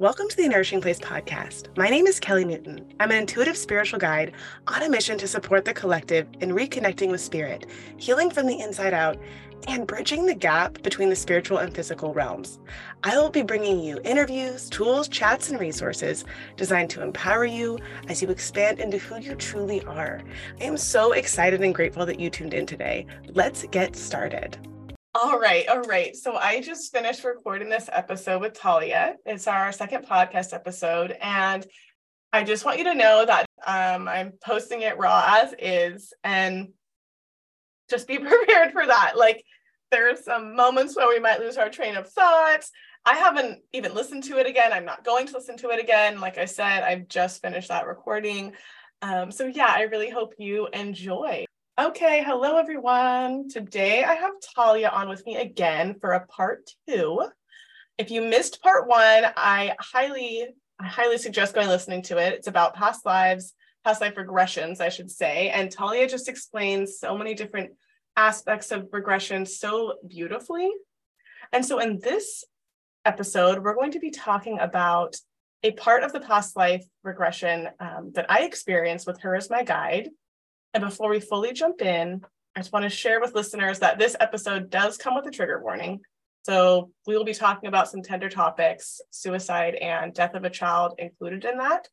Welcome to the Nourishing Place podcast. My name is Kelly Newton. I'm an intuitive spiritual guide on a mission to support the collective in reconnecting with spirit, healing from the inside out, and bridging the gap between the spiritual and physical realms. I will be bringing you interviews, tools, chats, and resources designed to empower you as you expand into who you truly are. I am so excited and grateful that you tuned in today. Let's get started. All right, all right. So I just finished recording this episode with Thalia. It's our second podcast episode, and I just want you to know that um, I'm posting it raw as is, and just be prepared for that. Like there are some moments where we might lose our train of thoughts. I haven't even listened to it again. I'm not going to listen to it again. Like I said, I've just finished that recording. Um, so yeah, I really hope you enjoy. Okay, hello everyone. Today I have Thalia on with me again for a part two. If you missed part one, I highly, I highly suggest going listening to it. It's about past lives, past life regressions, I should say. And Thalia just explains so many different aspects of regression so beautifully. And so in this episode, we're going to be talking about a part of the past life regression um, that I experienced with her as my guide and before we fully jump in, I just want to share with listeners that this episode does come with a trigger warning. So we will be talking about some tender topics, suicide and death of a child included in that.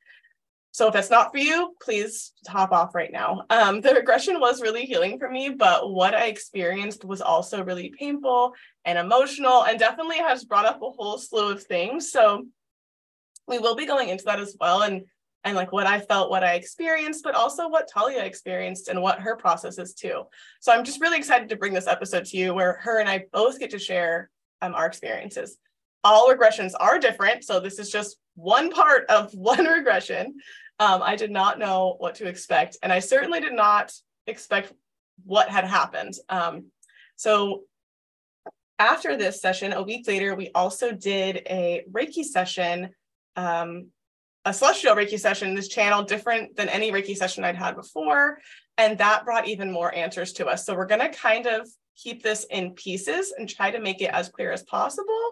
So if that's not for you, please hop off right now. Um, the regression was really healing for me, but what I experienced was also really painful and emotional and definitely has brought up a whole slew of things. So we will be going into that as well. And and like what I felt, what I experienced, but also what Thalia experienced and what her process is too. So I'm just really excited to bring this episode to you where her and I both get to share um, our experiences. All regressions are different. So this is just one part of one regression. Um, I did not know what to expect. And I certainly did not expect what had happened. Um, so after this session, a week later, we also did a Reiki session um, a celestial Reiki session this channel different than any Reiki session I'd had before. And that brought even more answers to us. So we're going to kind of keep this in pieces and try to make it as clear as possible.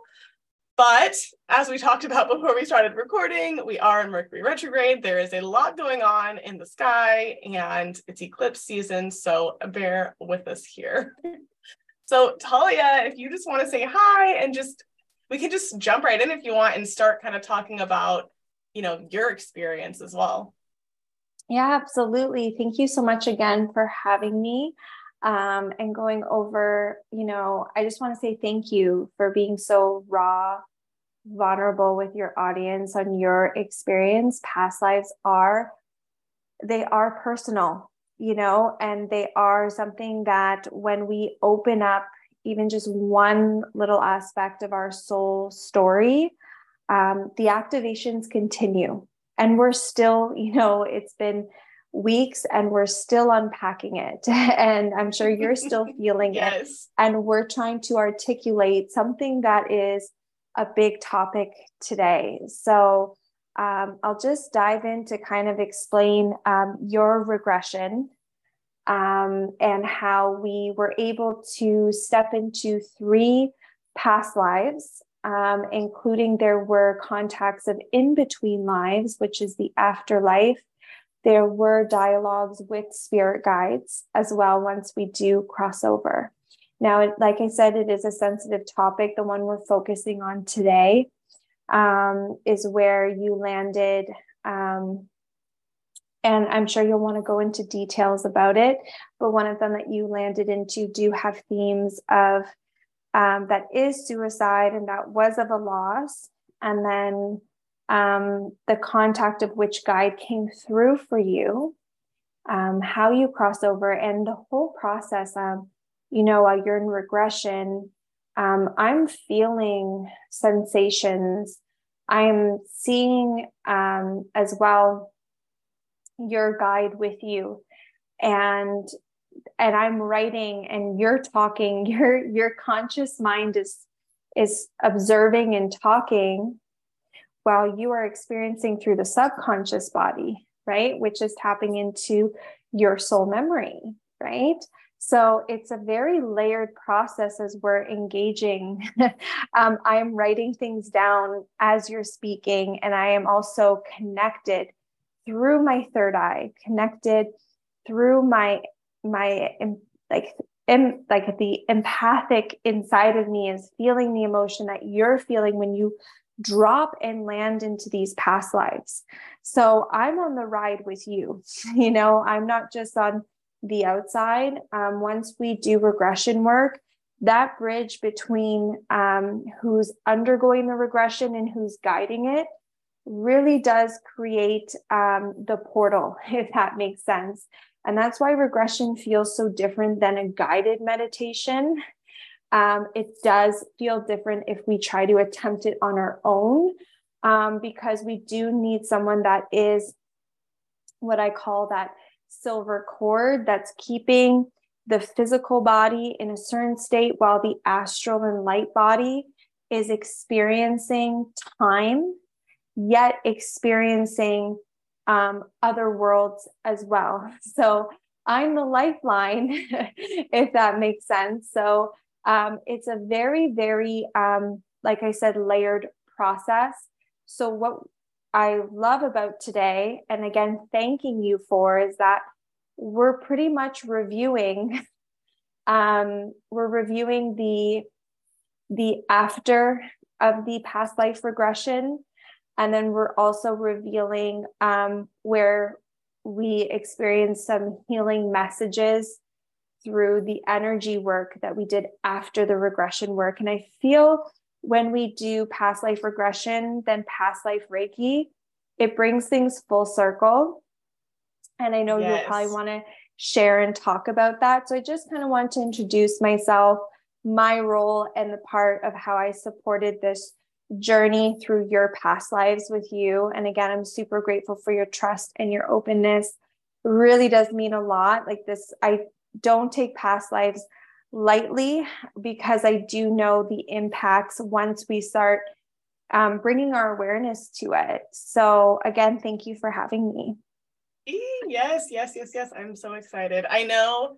But as we talked about before we started recording, we are in Mercury retrograde. There is a lot going on in the sky and it's eclipse season. So bear with us here. so, Thalia, if you just want to say hi and just, we can just jump right in if you want and start kind of talking about you know your experience as well. Yeah absolutely. Thank you so much again for having me um, and going over you know i just want to say thank you for being so raw vulnerable with your audience on your experience. Past lives are they are personal you know and they are something that when we open up even just one little aspect of our soul story um, the activations continue. And we're still, you know, it's been weeks and we're still unpacking it. and I'm sure you're still feeling yes. it. And we're trying to articulate something that is a big topic today. So um, I'll just dive in to kind of explain um, your regression um, and how we were able to step into three past lives um, including there were contacts of in between lives, which is the afterlife. There were dialogues with spirit guides as well once we do cross over. Now, like I said, it is a sensitive topic. The one we're focusing on today um, is where you landed. Um, and I'm sure you'll want to go into details about it. But one of them that you landed into do have themes of um, that is suicide and that was of a loss, and then um, the contact of which guide came through for you, um, how you cross over, and the whole process of, you know, while you're in regression, um, I'm feeling sensations. I'm seeing um, as well your guide with you and and I'm writing and you're talking, your your conscious mind is is observing and talking while you are experiencing through the subconscious body, right? Which is tapping into your soul memory, right? So it's a very layered process as we're engaging. um, I am writing things down as you're speaking, and I am also connected through my third eye, connected through my my like em, like the empathic inside of me is feeling the emotion that you're feeling when you drop and land into these past lives. So I'm on the ride with you. You know, I'm not just on the outside. Um, once we do regression work, that bridge between um, who's undergoing the regression and who's guiding it really does create um, the portal, if that makes sense. And that's why regression feels so different than a guided meditation. Um, it does feel different if we try to attempt it on our own, um, because we do need someone that is what I call that silver cord that's keeping the physical body in a certain state while the astral and light body is experiencing time, yet experiencing um, other worlds as well. So I'm the lifeline, if that makes sense. So um, it's a very, very, um, like I said, layered process. So what I love about today, and again, thanking you for, is that we're pretty much reviewing. Um, we're reviewing the the after of the past life regression, and then we're also revealing um, where we experience some healing messages through the energy work that we did after the regression work. And I feel when we do past life regression, then past life Reiki, it brings things full circle. And I know yes. you'll probably want to share and talk about that. So I just kind of want to introduce myself, my role, and the part of how I supported this journey through your past lives with you. And again, I'm super grateful for your trust and your openness. It really does mean a lot. Like this, I don't take past lives lightly because I do know the impacts once we start um, bringing our awareness to it. So, again, thank you for having me. Yes, yes, yes, yes. I'm so excited. I know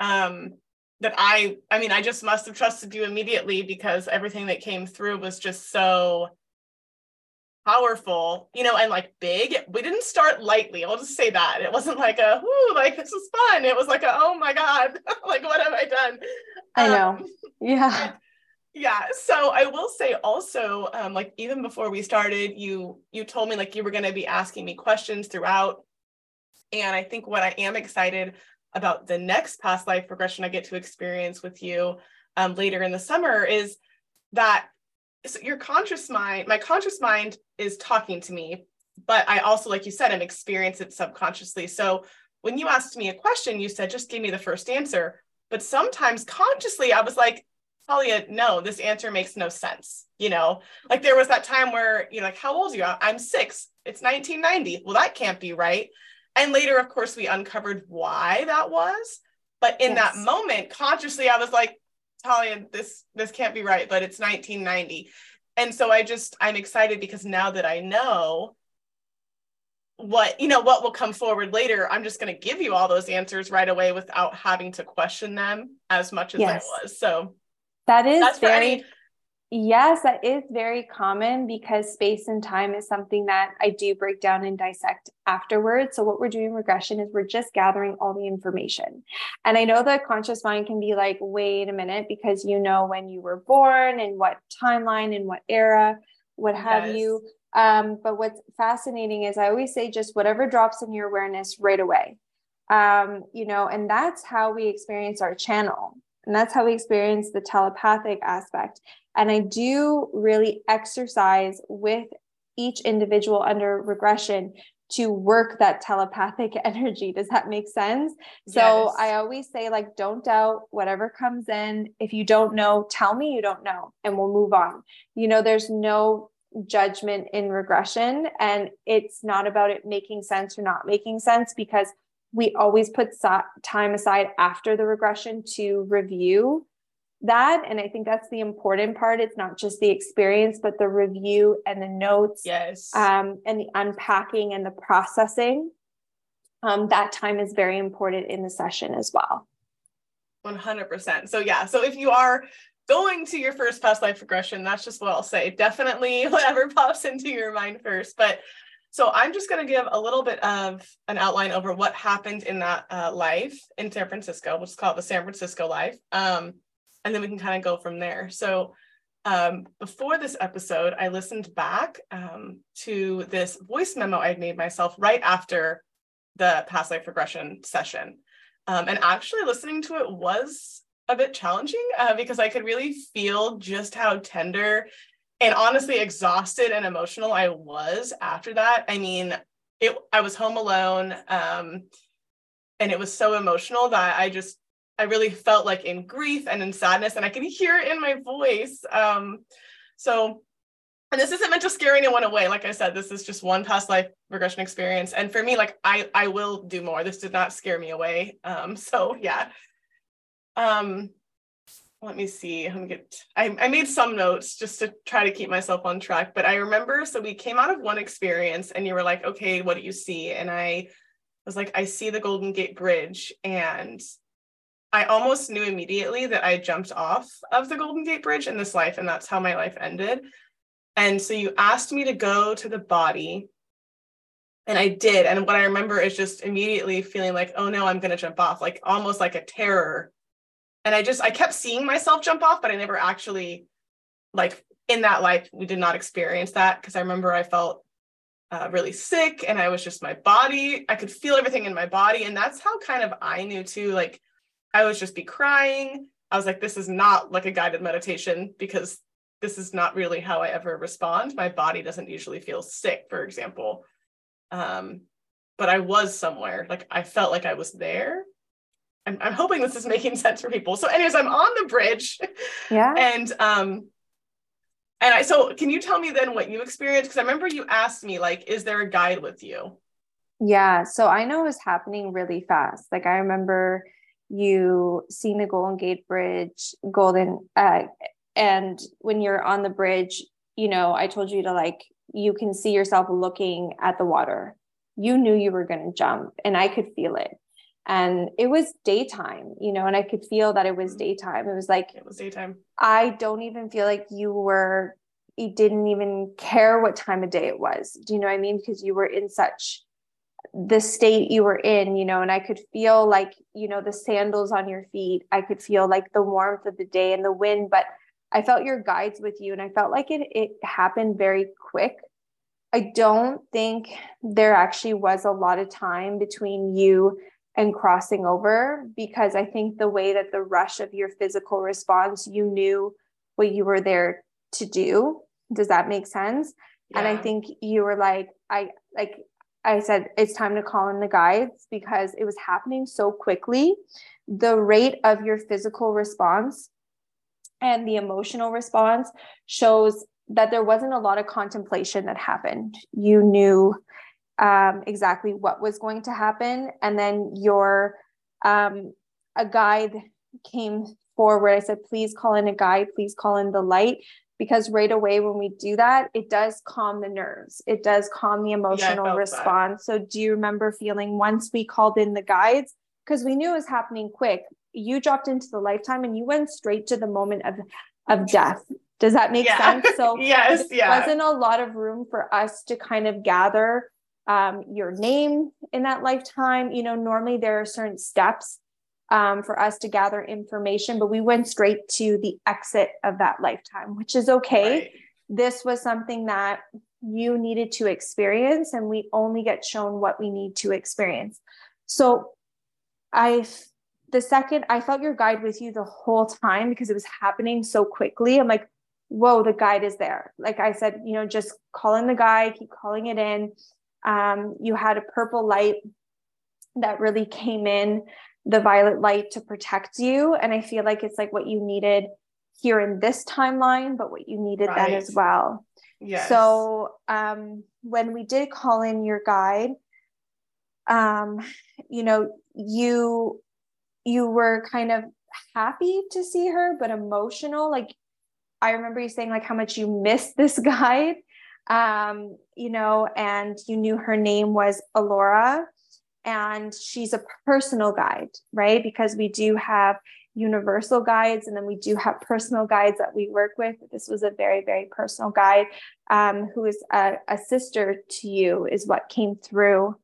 um, that I, I mean, I just must have trusted you immediately because everything that came through was just so powerful, you know, and like big. We didn't start lightly. I'll just say that. It wasn't like a, whoo, like this is fun. It was like a, oh my God, like what have I done? I know. Um, yeah. yeah. So I will say also, um, like even before we started, you you told me like you were going to be asking me questions throughout. And I think what I am excited about the next past life regression I get to experience with you um, later in the summer is that so your conscious mind, my conscious mind is talking to me, but I also, like you said, I'm experiencing it subconsciously. So when you asked me a question, you said, just give me the first answer. But sometimes consciously, I was like, Thalia, no, this answer makes no sense. You know, like there was that time where you're like, how old are you? I'm six. It's 1990. Well, that can't be right. And later, of course, we uncovered why that was. But in yes. that moment, consciously, I was like, Thalia, this this can't be right, but it's 1990. And so I just I'm excited because now that I know what you know what will come forward later, I'm just going to give you all those answers right away without having to question them as much as yes. I was. So that is that's very any, Yes, that is very common because space and time is something that I do break down and dissect afterwards. So, what we're doing regression is we're just gathering all the information. And I know the conscious mind can be like, wait a minute, because you know when you were born and what timeline and what era, what have yes. you. Um, but what's fascinating is I always say just whatever drops in your awareness right away. Um, you know, and that's how we experience our channel. And that's how we experience the telepathic aspect. And I do really exercise with each individual under regression to work that telepathic energy. Does that make sense? So yes. I always say, like, don't doubt whatever comes in. If you don't know, tell me you don't know, and we'll move on. You know, there's no judgment in regression, and it's not about it making sense or not making sense because we always put time aside after the regression to review that and i think that's the important part it's not just the experience but the review and the notes yes um, and the unpacking and the processing um, that time is very important in the session as well 100%. So, yeah. So, if you are going to your first past life regression, that's just what I'll say. Definitely whatever pops into your mind first. But so, I'm just going to give a little bit of an outline over what happened in that uh, life in San Francisco. We'll just call it the San Francisco life. Um, and then we can kind of go from there. So, um, before this episode, I listened back um, to this voice memo I'd made myself right after the past life regression session. Um, and actually, listening to it was a bit challenging uh, because I could really feel just how tender and honestly exhausted and emotional I was after that. I mean, it I was home alone um, and it was so emotional that I just I really felt like in grief and in sadness, and I could hear it in my voice. Um, so, and this isn't meant to scare anyone away. Like I said, this is just one past life regression experience, and for me, like I I will do more. This did not scare me away. Um, so yeah. Um, let me see. I'm get. I, I made some notes just to try to keep myself on track. But I remember, so we came out of one experience, and you were like, "Okay, what do you see?" And I was like, "I see the Golden Gate Bridge," and I almost knew immediately that I jumped off of the Golden Gate Bridge in this life, and that's how my life ended. And so you asked me to go to the body, and I did. And what I remember is just immediately feeling like, oh no, I'm going to jump off, like almost like a terror. And I just, I kept seeing myself jump off, but I never actually, like in that life, we did not experience that because I remember I felt uh, really sick and I was just my body. I could feel everything in my body. And that's how kind of I knew too, like, I would just be crying. I was like, this is not like a guided meditation because this is not really how I ever respond. My body doesn't usually feel sick, for example. Um, but I was somewhere, like I felt like I was there. I'm, I'm hoping this is making sense for people. So, anyways, I'm on the bridge. Yeah. And um, and I so can you tell me then what you experienced? Because I remember you asked me, like, is there a guide with you? Yeah. So I know it was happening really fast. Like I remember you seen the Golden Gate Bridge, Golden, uh, and when you're on the bridge, you know, I told you to like, you can see yourself looking at the water. You knew you were going to jump, and I could feel it. And it was daytime, you know, and I could feel that it was mm-hmm. daytime. It was like, it was daytime. I don't even feel like you were, you didn't even care what time of day it was. Do you know what I mean? Because you were in such the state you were in, you know, and I could feel like, you know, the sandals on your feet. I could feel like the warmth of the day and the wind, but I felt your guides with you and I felt like it it happened very quick. I don't think there actually was a lot of time between you and crossing over because I think the way that the rush of your physical response, you knew what you were there to do. Does that make sense? Yeah. And I think you were like, I like I said, it's time to call in the guides because it was happening so quickly. The rate of your physical response and the emotional response shows that there wasn't a lot of contemplation that happened. You knew um, exactly what was going to happen. And then your, um, a guide came forward. I said, please call in a guide, please call in the light because right away when we do that it does calm the nerves. It does calm the emotional yeah, response that. so do you remember feeling once we called in the guides? Because we knew it was happening quick. You dropped into the lifetime and you went straight to the moment of of death. Does that make yeah. sense? So yes yeah. wasn't a lot of room for us to kind of gather um, your name in that lifetime. You know normally there are certain steps um, for us to gather information, but we went straight to the exit of that lifetime, which is okay. Right. This was something that you needed to experience, and we only get shown what we need to experience. So, I, the second I felt your guide with you the whole time because it was happening so quickly. I'm like, whoa, the guide is there. Like I said, you know, just call in the guide, keep calling it in. Um, you had a purple light that really came in the violet light to protect you. And I feel like it's like what you needed here in this timeline, but what you needed right. then as well. Yes. So um, when we did call in your guide, um, you know, you you were kind of happy to see her, but emotional. Like I remember you saying like how much you missed this guide. Um, you know, and you knew her name was Alora and she's a personal guide, right? Because we do have universal guides and then we do have personal guides that we work with. This was a very, very personal guide um, who is a, a sister to you, is what came through.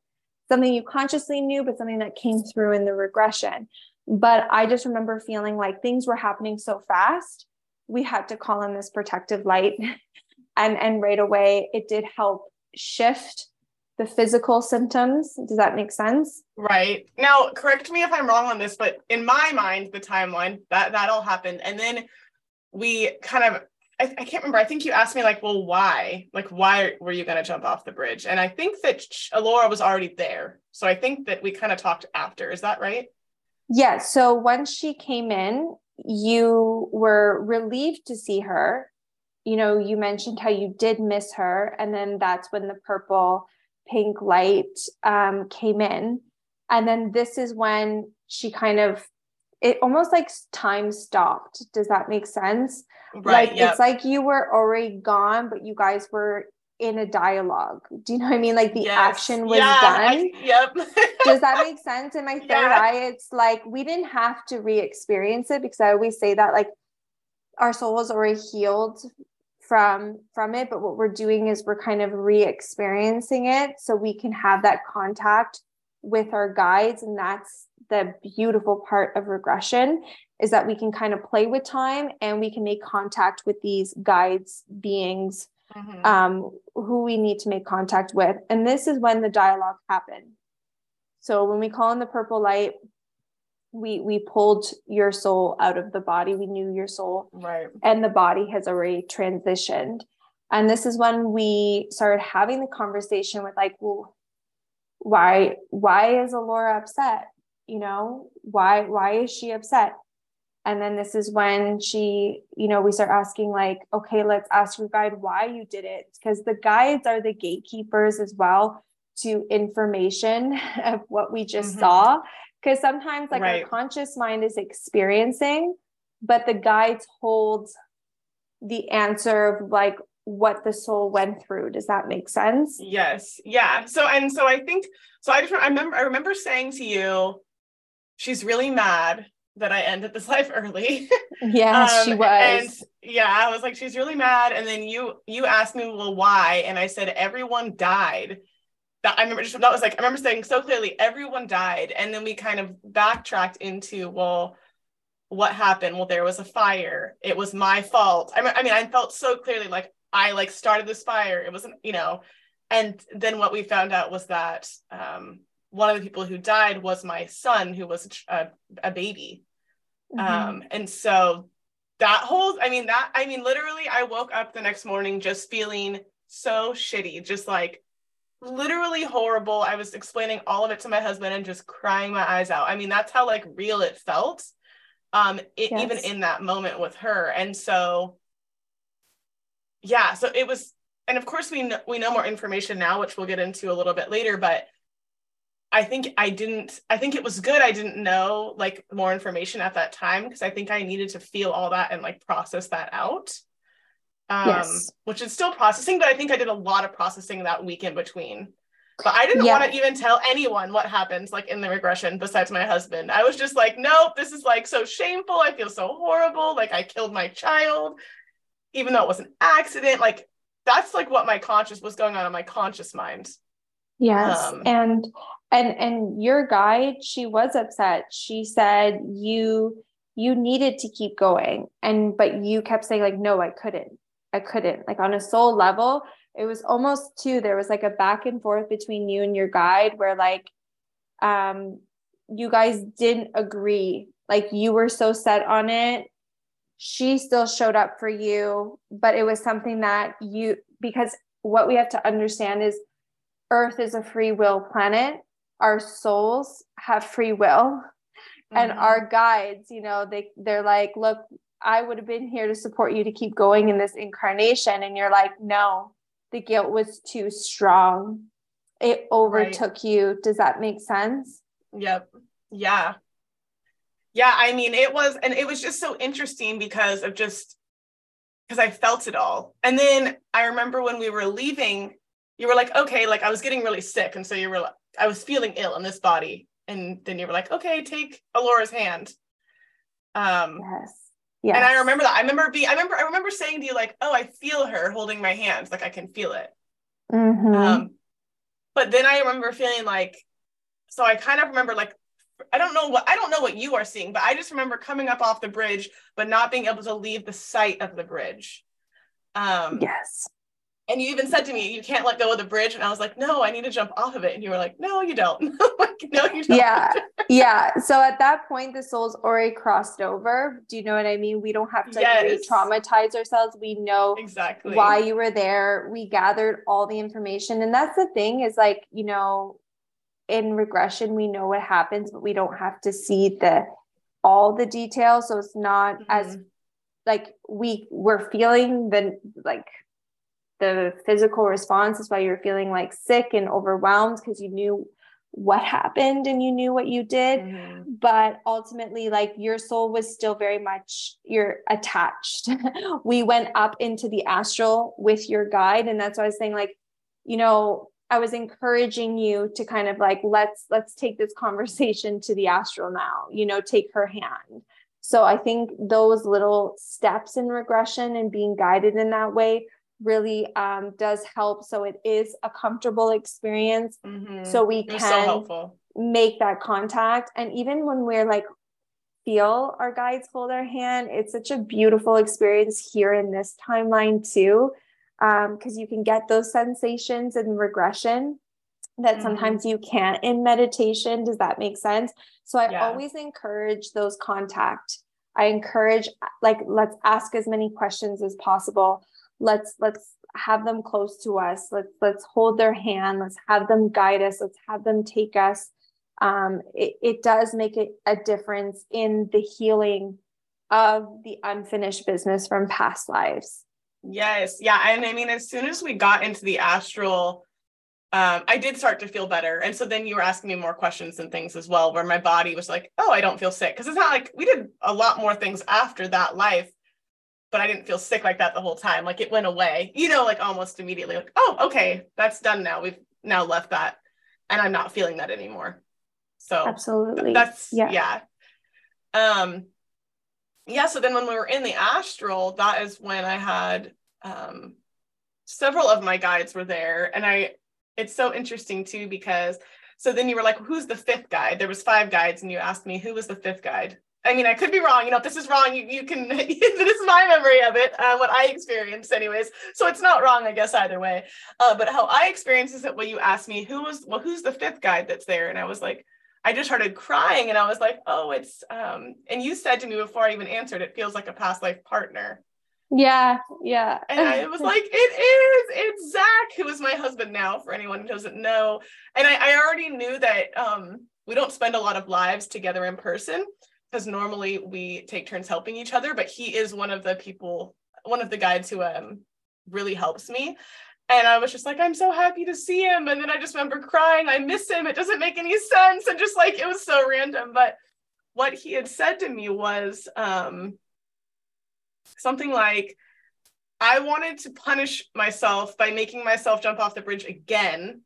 Something you consciously knew, but something that came through in the regression. But I just remember feeling like things were happening so fast. We had to call in this protective light. and, and right away, it did help shift the physical symptoms. Does that make sense? Right. Now, correct me if I'm wrong on this, but in my mind, the timeline that that all happened, and then we kind of I, I can't remember. I think you asked me like, well, why? Like, why were you going to jump off the bridge? And I think that Alora was already there, so I think that we kind of talked after. Is that right? Yeah. So once she came in, you were relieved to see her. You know, you mentioned how you did miss her, and then that's when the purple pink light um, came in. And then this is when she kind of, it almost like time stopped. Does that make sense? Right. Like yep. it's like you were already gone, but you guys were in a dialogue. Do you know what I mean? Like the yes. action was yeah, done. I, yep. Does that make sense? In my third yeah. eye, it's like we didn't have to re experience it because I always say that like our soul was already healed from from it but what we're doing is we're kind of re-experiencing it so we can have that contact with our guides. And that's the beautiful part of regression is that we can kind of play with time and we can make contact with these guides beings mm-hmm. um, who we need to make contact with. And this is when the dialogue happened. So when we call in the purple light we we pulled your soul out of the body. We knew your soul. Right. And the body has already transitioned. And this is when we started having the conversation with like well why why is alora upset? You know why why is she upset? And then this is when she you know we start asking like okay let's ask your guide why you did it. Because the guides are the gatekeepers as well to information of what we just mm-hmm. saw because sometimes like right. our conscious mind is experiencing but the guides hold the answer of like what the soul went through. Does that make sense? Yes. Yeah. So and so i think so i just i remember i remember saying to you she's really mad that i ended this life early. Yeah um, she was. and yeah i was like she's really mad. And then you you asked me well why? And i said everyone died that I remember just that was like I remember saying so clearly everyone died. And then we kind of backtracked into well what happened? Well there was a fire. It was my fault. I mean I mean I felt so clearly like I like started this fire. It wasn't you know. And then what we found out was that um, one of the people who died was my son who was a, a baby. Mm-hmm. um, and so that whole I mean that I mean literally I woke up the next morning just feeling so shitty just like literally horrible. I was explaining all of it to my husband and just crying my eyes out. I mean, that's how like real it felt. Um, it, yes. even in that moment with her. And so, yeah, so it was, and of course we know, we know more information now, which we'll get into a little bit later, but I think I didn't, I think it was good. I didn't know like more information at that time because I think I needed to feel all that and like process that out um, yes. which is still processing, but I think I did a lot of processing that week in between. But I didn't yeah. want to even tell anyone what happens like in the regression besides my husband. I was just like, nope, this is like so shameful. I feel so horrible. Like I killed my child, even though it was an accident. Like that's like what my conscious was going on in my conscious mind. Yes. Um, and and and your guide, she was upset. She said you you needed to keep going. And but you kept saying, like, no, I couldn't. I couldn't. Like on a soul level, it was almost too, there was like a back and forth between you and your guide where like um you guys didn't agree. Like you were so set on it. She still showed up for you, but it was something that you because what we have to understand is Earth is a free will planet. Our souls have free will. Mm-hmm. And our guides, you know, they they're like, look, I would have been here to support you to keep going in this incarnation. And you're like, no, the guilt was too strong. It overtook right. you. Does that make sense? Yep. Yeah. Yeah. I mean, it was, and it was just so interesting because of just, because I felt it all. And then I remember when we were leaving, you were like, okay, like I was getting really sick. And so you were like, I was feeling ill in this body. And then you were like, okay, take Alora's hand. Um, yes. Yes. And I remember that. I remember being, I remember, I remember saying to you, like, oh, I feel her holding my hands. Like I can feel it. Mm-hmm. Um, but then I remember feeling like, so I kind of remember like, I don't know what, I don't know what you are seeing, but I just remember coming up off the bridge, but not being able to leave the sight of the bridge. Um, yes and you even said to me, you can't let go of the bridge. And I was like, no, I need to jump off of it. And you were like, no, you don't. like, no, you don't. Yeah. yeah. So at that point, the soul's already crossed over. Do you know what I mean? We don't have to yes. re traumatize ourselves. We know exactly why you were there. We gathered all the information. And that's the thing is like, you know, in regression, we know what happens, but we don't have to see the all the details. So it's not mm-hmm. as like we we're feeling the like the physical response is why you're feeling like sick and overwhelmed because you knew what happened and you knew what you did. Mm-hmm. but ultimately like your soul was still very much you're attached. We went up into the astral with your guide and that's why i was saying like you know i was encouraging you to kind of like let's let's take this conversation to the astral now you know take her hand. So i think those little steps in regression and being guided in that way really um, does help. So it is a comfortable experience. Mm-hmm. So we can so make that contact. And even when we're like, feel our guides hold our hand, it's such a beautiful experience here in this timeline too. Because um, you can get those sensations in regression that mm-hmm. sometimes you can't in meditation. Does that make sense? So I yeah. always encourage those contact. I encourage like let's ask as many questions as possible let's let's have them close to us. Let's let's hold their hand. Let's have them guide us. Let's have them take us. Um, it, it does make it a difference in the healing of the unfinished business from past lives. Yes. Yeah. And i mean as soon as we got into the astral um, I did start to feel better. And so then you were asking me more questions and things as well, where my body was like, oh, I don't feel sick. Cause it's not like we did a lot more things after that life but I didn't feel sick like that the whole time. Like it went away, you know, like almost immediately. Like, oh, okay, that's done now. We've now left that, and I'm not feeling that anymore. So absolutely, that's yeah. yeah. Um, yeah. So then when we were in the astral, that is when I had um, several of my guides were there, and I. It's so interesting too because so then you were like, who's the fifth guide? There was five guides, and you asked me who was the fifth guide. I mean, I could be wrong. You know, if this is wrong, you, you can, this is my memory of it, uh, what I experienced, anyways. So it's not wrong, I guess, either way. Uh, but how I experienced is that when you asked me, who was, well, who's the fifth guide that's there? And I was like, I just started crying and I was like, oh, it's, um, and you said to me before I even answered, it feels like a past life partner. Yeah, yeah. and I was like, it is, it's Zach, who is my husband now, for anyone who doesn't know. And I, I already knew that um, we don't spend a lot of lives together in person because normally we take turns helping each other, but he is one of the people, one of the guides who um really helps me. And I was just like, I'm so happy to see him. And then I just remember crying, I miss him. It doesn't make any sense. And just like it was so random. But what he had said to me was um something like, I wanted to punish myself by making myself jump off the bridge again.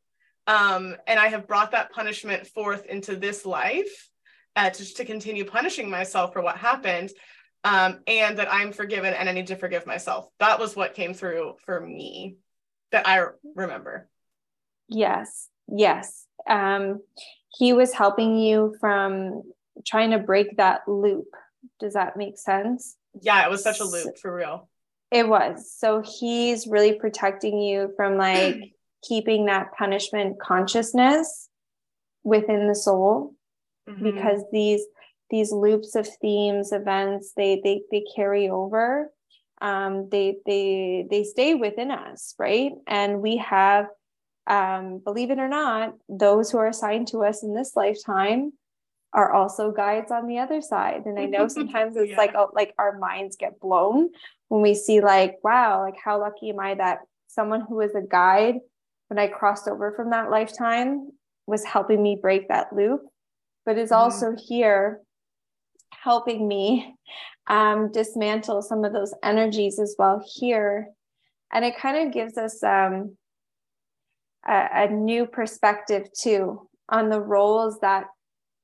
Um, and I have brought that punishment forth into this life uh, to, to continue punishing myself for what happened um, and that I'm forgiven and I need to forgive myself. That was what came through for me that I remember. Yes, yes. Um, he was helping you from trying to break that loop. Does that make sense? Yeah, it was such a loop for real. It was. So he's really protecting you from like keeping that punishment consciousness within the soul mm-hmm. because these these loops of themes events they they they carry over um, they they they stay within us right and we have um, believe it or not those who are assigned to us in this lifetime are also guides on the other side and i know sometimes it's yeah. like oh, like our minds get blown when we see like wow like how lucky am i that someone who was a guide when i crossed over from that lifetime was helping me break that loop but is mm-hmm. also here helping me um, dismantle some of those energies as well here. And it kind of gives us um, a, a new perspective too on the roles that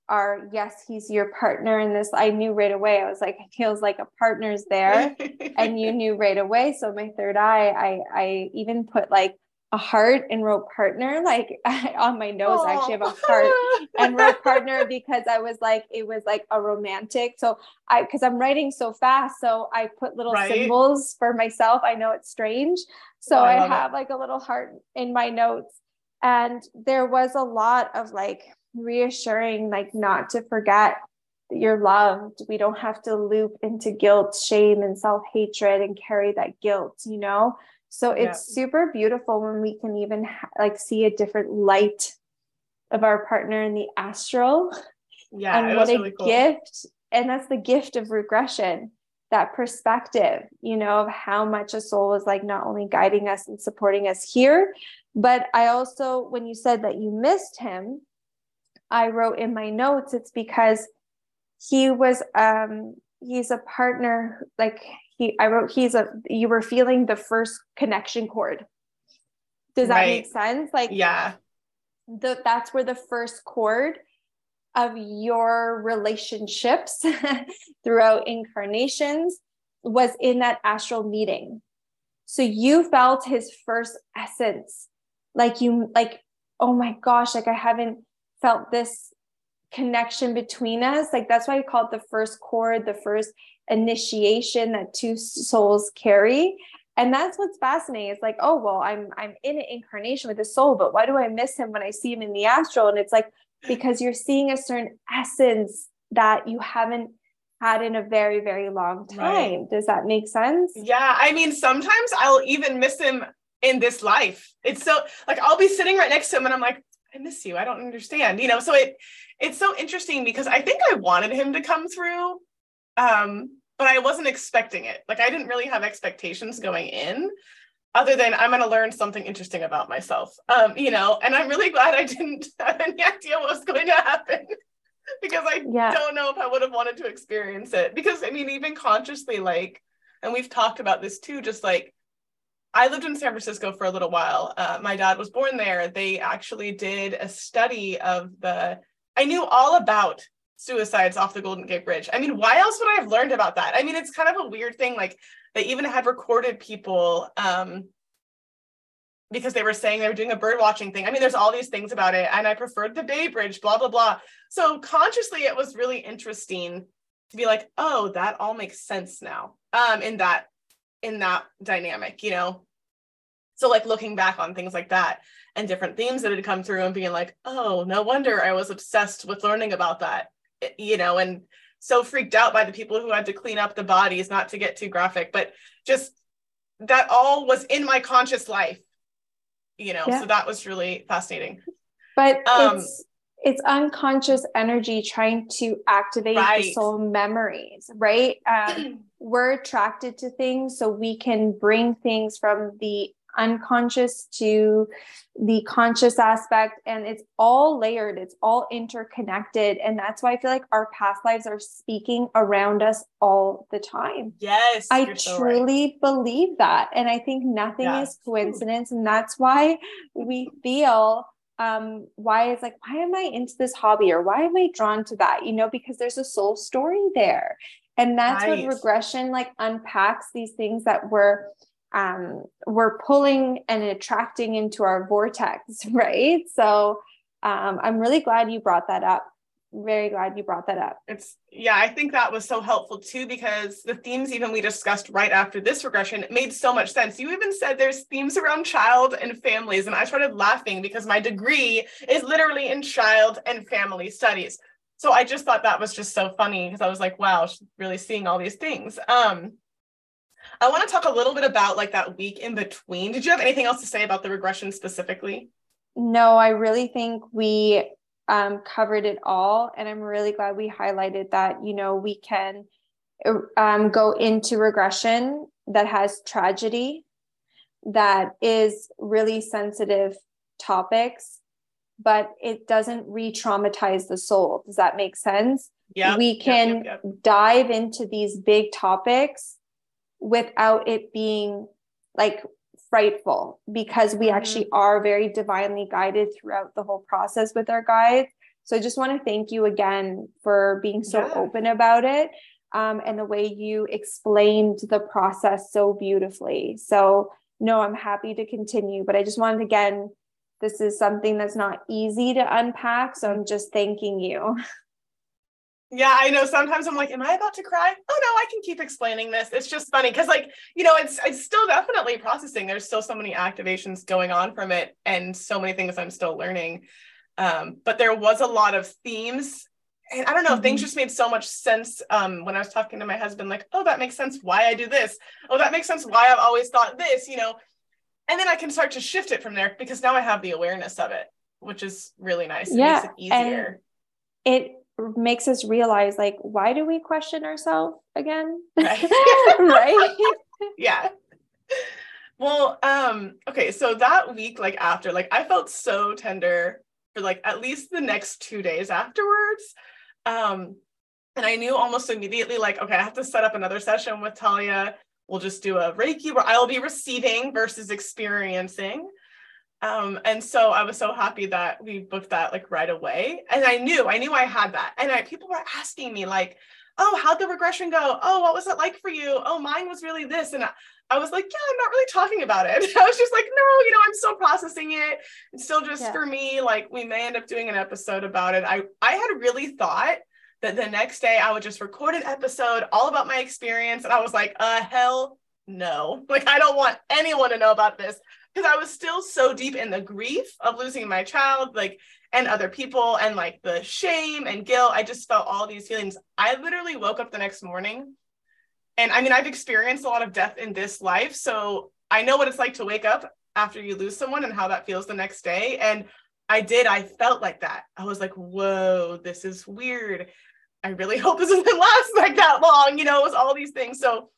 are yes he's your partner in this i knew right away i was like it feels like a partner's there and you knew right away so my third eye i i even put like a heart and wrote partner like on my nose Aww. I actually have a heart and wrote partner because I was like it was like a romantic so I because I'm writing so fast so I put little right. symbols for myself I know it's strange so oh, I, I have it. like a little heart in my notes and there was a lot of like reassuring like not to forget that you're loved we don't have to loop into guilt shame and self-hatred and carry that guilt you know so it's yeah. super beautiful when we can even ha- like see a different light of our partner in the astral. Yeah, and what a really cool. gift. And that's the gift of regression, that perspective, you know, of how much a soul is like not only guiding us and supporting us here, but I also, when you said that you missed him, I wrote in my notes, it's because he was um he's a partner like he i wrote he's a you were feeling the first connection cord does that right. make sense? Like yeah. the, that's where the first cord of your relationships throughout incarnations was in that astral meeting. So you felt his first essence. Like you like oh my gosh like i haven't felt this connection between us. Like that's why i call it the first cord, the first initiation that two souls carry. And that's what's fascinating. It's like oh well i'm i'm in an incarnation with a soul but why do i miss him when i see him in the astral? And it's like because you're seeing a certain essence that you haven't had in a very very long time. Right. does that make sense? Yeah i mean sometimes i'll even miss him in this life. It's so like i'll be sitting right next to him and i'm like i miss you i don't understand you know so it it's so interesting because i think i wanted him to come through um, but I wasn't expecting it. Like I didn't really have expectations going in other than I'm going to learn something interesting about myself. Um, you know, and I'm really glad I didn't have any idea what was going to happen because I yeah. don't know if I would have wanted to experience it. Because I mean, even consciously, like, and we've talked about this too, just like I lived in San Francisco for a little while. Uh, my dad was born there. They actually did a study of the, I knew all about suicides off the Golden Gate Bridge. I mean, why else would I have learned about that? I mean, it's kind of a weird thing. Like they even had recorded people um, because they were saying they were doing a bird watching thing. I mean, there's all these things about it, and I preferred the Bay Bridge, blah blah blah. So consciously, it was really interesting to be like, oh, that all makes sense now. Um, in that in that dynamic, you know. So like looking back on things like that and different themes that had come through and being like, oh, no wonder I was obsessed with learning about that you know, and so freaked out by the people who had to clean up the bodies, not to get too graphic, but just that all was in my conscious life, you know, yeah. so that was really fascinating. But um, it's, it's unconscious energy trying to activate right. the soul memories, right? Um, we're attracted to things so we can bring things from the unconscious to the conscious aspect and it's all layered it's all interconnected and that's why i feel like our past lives are speaking around us all the time yes i truly right. believe that and i think nothing yeah. is coincidence and that's why we feel um why is like why am i into this hobby or why am i drawn to that you know because there's a soul story there and that's what regression like unpacks these things that were um, we're pulling and attracting into our vortex, right? So um, I'm really glad you brought that up. Very glad you brought that up. It's yeah, I think that was so helpful too because the themes even we discussed right after this regression made so much sense. You even said there's themes around child and families, and I started laughing because my degree is literally in child and family studies. So I just thought that was just so funny because I was like, wow, she's really seeing all these things. Um, I want to talk a little bit about like that week in between. Did you have anything else to say about the regression specifically? No, I really think we um, covered it all. And I'm really glad we highlighted that, you know, we can um, go into regression that has tragedy, that is really sensitive topics, but it doesn't re traumatize the soul. Does that make sense? Yeah. We can dive into these big topics without it being like frightful because we mm-hmm. actually are very divinely guided throughout the whole process with our guides. So I just want to thank you again for being so open about it um, and the way you explained the process so beautifully. So, no, I'm happy to continue, but I just wanted again, this is something that's not easy to unpack. So I'm just thanking you. Yeah, I know. Sometimes I'm like, am I about to cry? Oh no, I can keep explaining this. It's just funny because, like, you know, it's it's still definitely processing. There's still so many activations going on from it, and so many things I'm still learning. Um, but there was a lot of themes, and I don't know, mm-hmm. things just made so much sense um, when I was talking to my husband. Like, oh, that makes sense why I do this. Oh, that makes sense why I've always thought this. You know, and then I can start to shift it from there because now I have the awareness of it, which is really nice. It yeah, makes it easier. it makes us realize like why do we question ourselves again right, right? yeah well um okay so that week like after like i felt so tender for like at least the next two days afterwards um and i knew almost immediately like okay i have to set up another session with Thalia we'll just do a reiki where i'll be receiving versus experiencing um, and so I was so happy that we booked that like right away. And I knew, I knew I had that. And I, people were asking me like, oh, how'd the regression go? Oh, what was it like for you? Oh, mine was really this. And I, I was like, yeah, I'm not really talking about it. I was just like, no, you know, I'm still processing it. It's still just yeah. for me. Like we may end up doing an episode about it. I, I had really thought that the next day I would just record an episode all about my experience. And I was like, uh, hell no. Like, I don't want anyone to know about this because I was still so deep in the grief of losing my child, like, and other people, and like the shame and guilt. I just felt all these feelings. I literally woke up the next morning. And I mean, I've experienced a lot of death in this life. So I know what it's like to wake up after you lose someone and how that feels the next day. And I did, I felt like that. I was like, whoa, this is weird. I really hope this doesn't last like that long. You know, it was all these things. So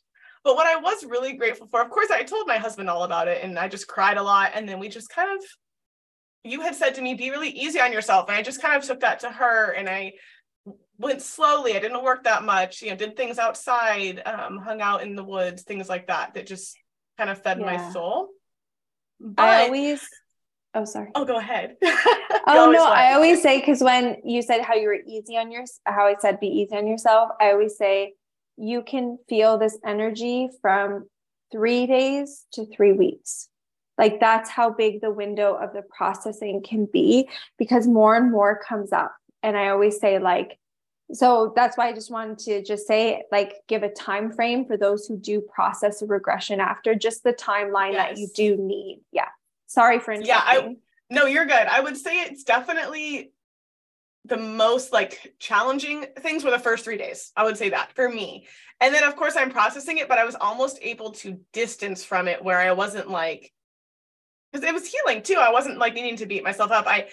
but what I was really grateful for, of course, I told my husband all about it and I just cried a lot. And then we just kind of, you had said to me, be really easy on yourself. And I just kind of took that to her and I went slowly. I didn't work that much, you know, did things outside, um, hung out in the woods, things like that, that just kind of fed yeah. my soul. But, I always, oh, sorry. Oh, go ahead. oh, no, I always say, because when you said how you were easy on your, how I said be easy on yourself, I always say, you can feel this energy from three days to three weeks. Like that's how big the window of the processing can be because more and more comes up. And I always say, like, so that's why I just wanted to just say, like, give a time frame for those who do process a regression after just the timeline yes. that you do need. Yeah. Sorry for interrupting. Yeah, I, no, you're good. I would say it's definitely the most like challenging things were the first three days. I would say that for me. And then of course I'm processing it, but I was almost able to distance from it where I wasn't like because it was healing too. I wasn't like needing to beat myself up. I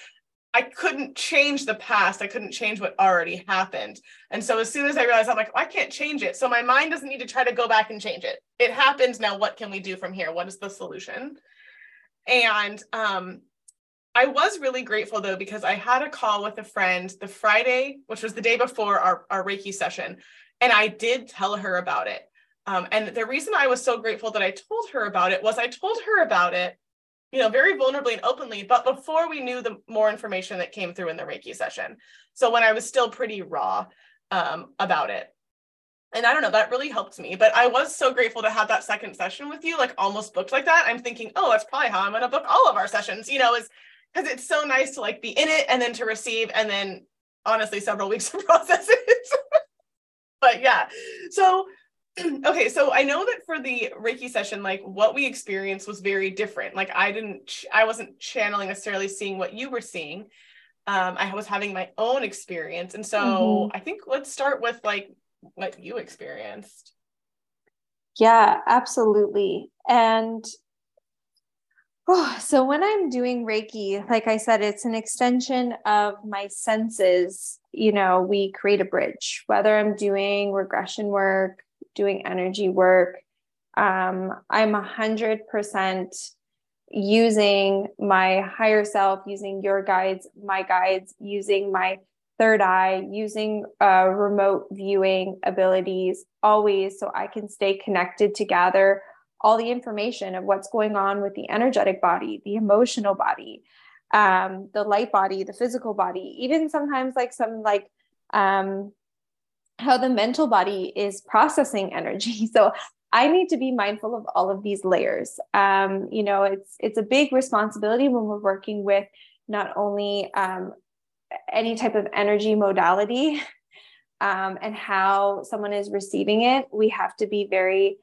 I couldn't change the past. I couldn't change what already happened. And so as soon as I realized I'm like, oh, I can't change it. So my mind doesn't need to try to go back and change it. It happened. Now what can we do from here? What is the solution? And um I was really grateful though, because I had a call with a friend the Friday, which was the day before our, our Reiki session. And I did tell her about it. Um, and the reason I was so grateful that I told her about it was I told her about it, you know, very vulnerably and openly, but before we knew the more information that came through in the Reiki session. So when I was still pretty raw um, about it. And I don't know, that really helped me. But I was so grateful to have that second session with you, like almost booked like that. I'm thinking, oh, that's probably how I'm going to book all of our sessions, you know, is because it's so nice to like be in it and then to receive and then honestly several weeks to process it but yeah so okay so i know that for the reiki session like what we experienced was very different like i didn't i wasn't channeling necessarily seeing what you were seeing um i was having my own experience and so mm-hmm. i think let's start with like what you experienced yeah absolutely and Oh, so when I'm doing Reiki, like I said, it's an extension of my senses. You know, we create a bridge, whether I'm doing regression work, doing energy work. Um, I'm a hundred percent using my higher self, using your guides, my guides, using my third eye, using uh, remote viewing abilities always so I can stay connected to gather all the information of what's going on with the energetic body, the emotional body, um, the light body, the physical body, even sometimes like some like um, how the mental body is processing energy. So I need to be mindful of all of these layers. Um, you know, it's it's a big responsibility when we're working with not only um, any type of energy modality um, and how someone is receiving it. We have to be very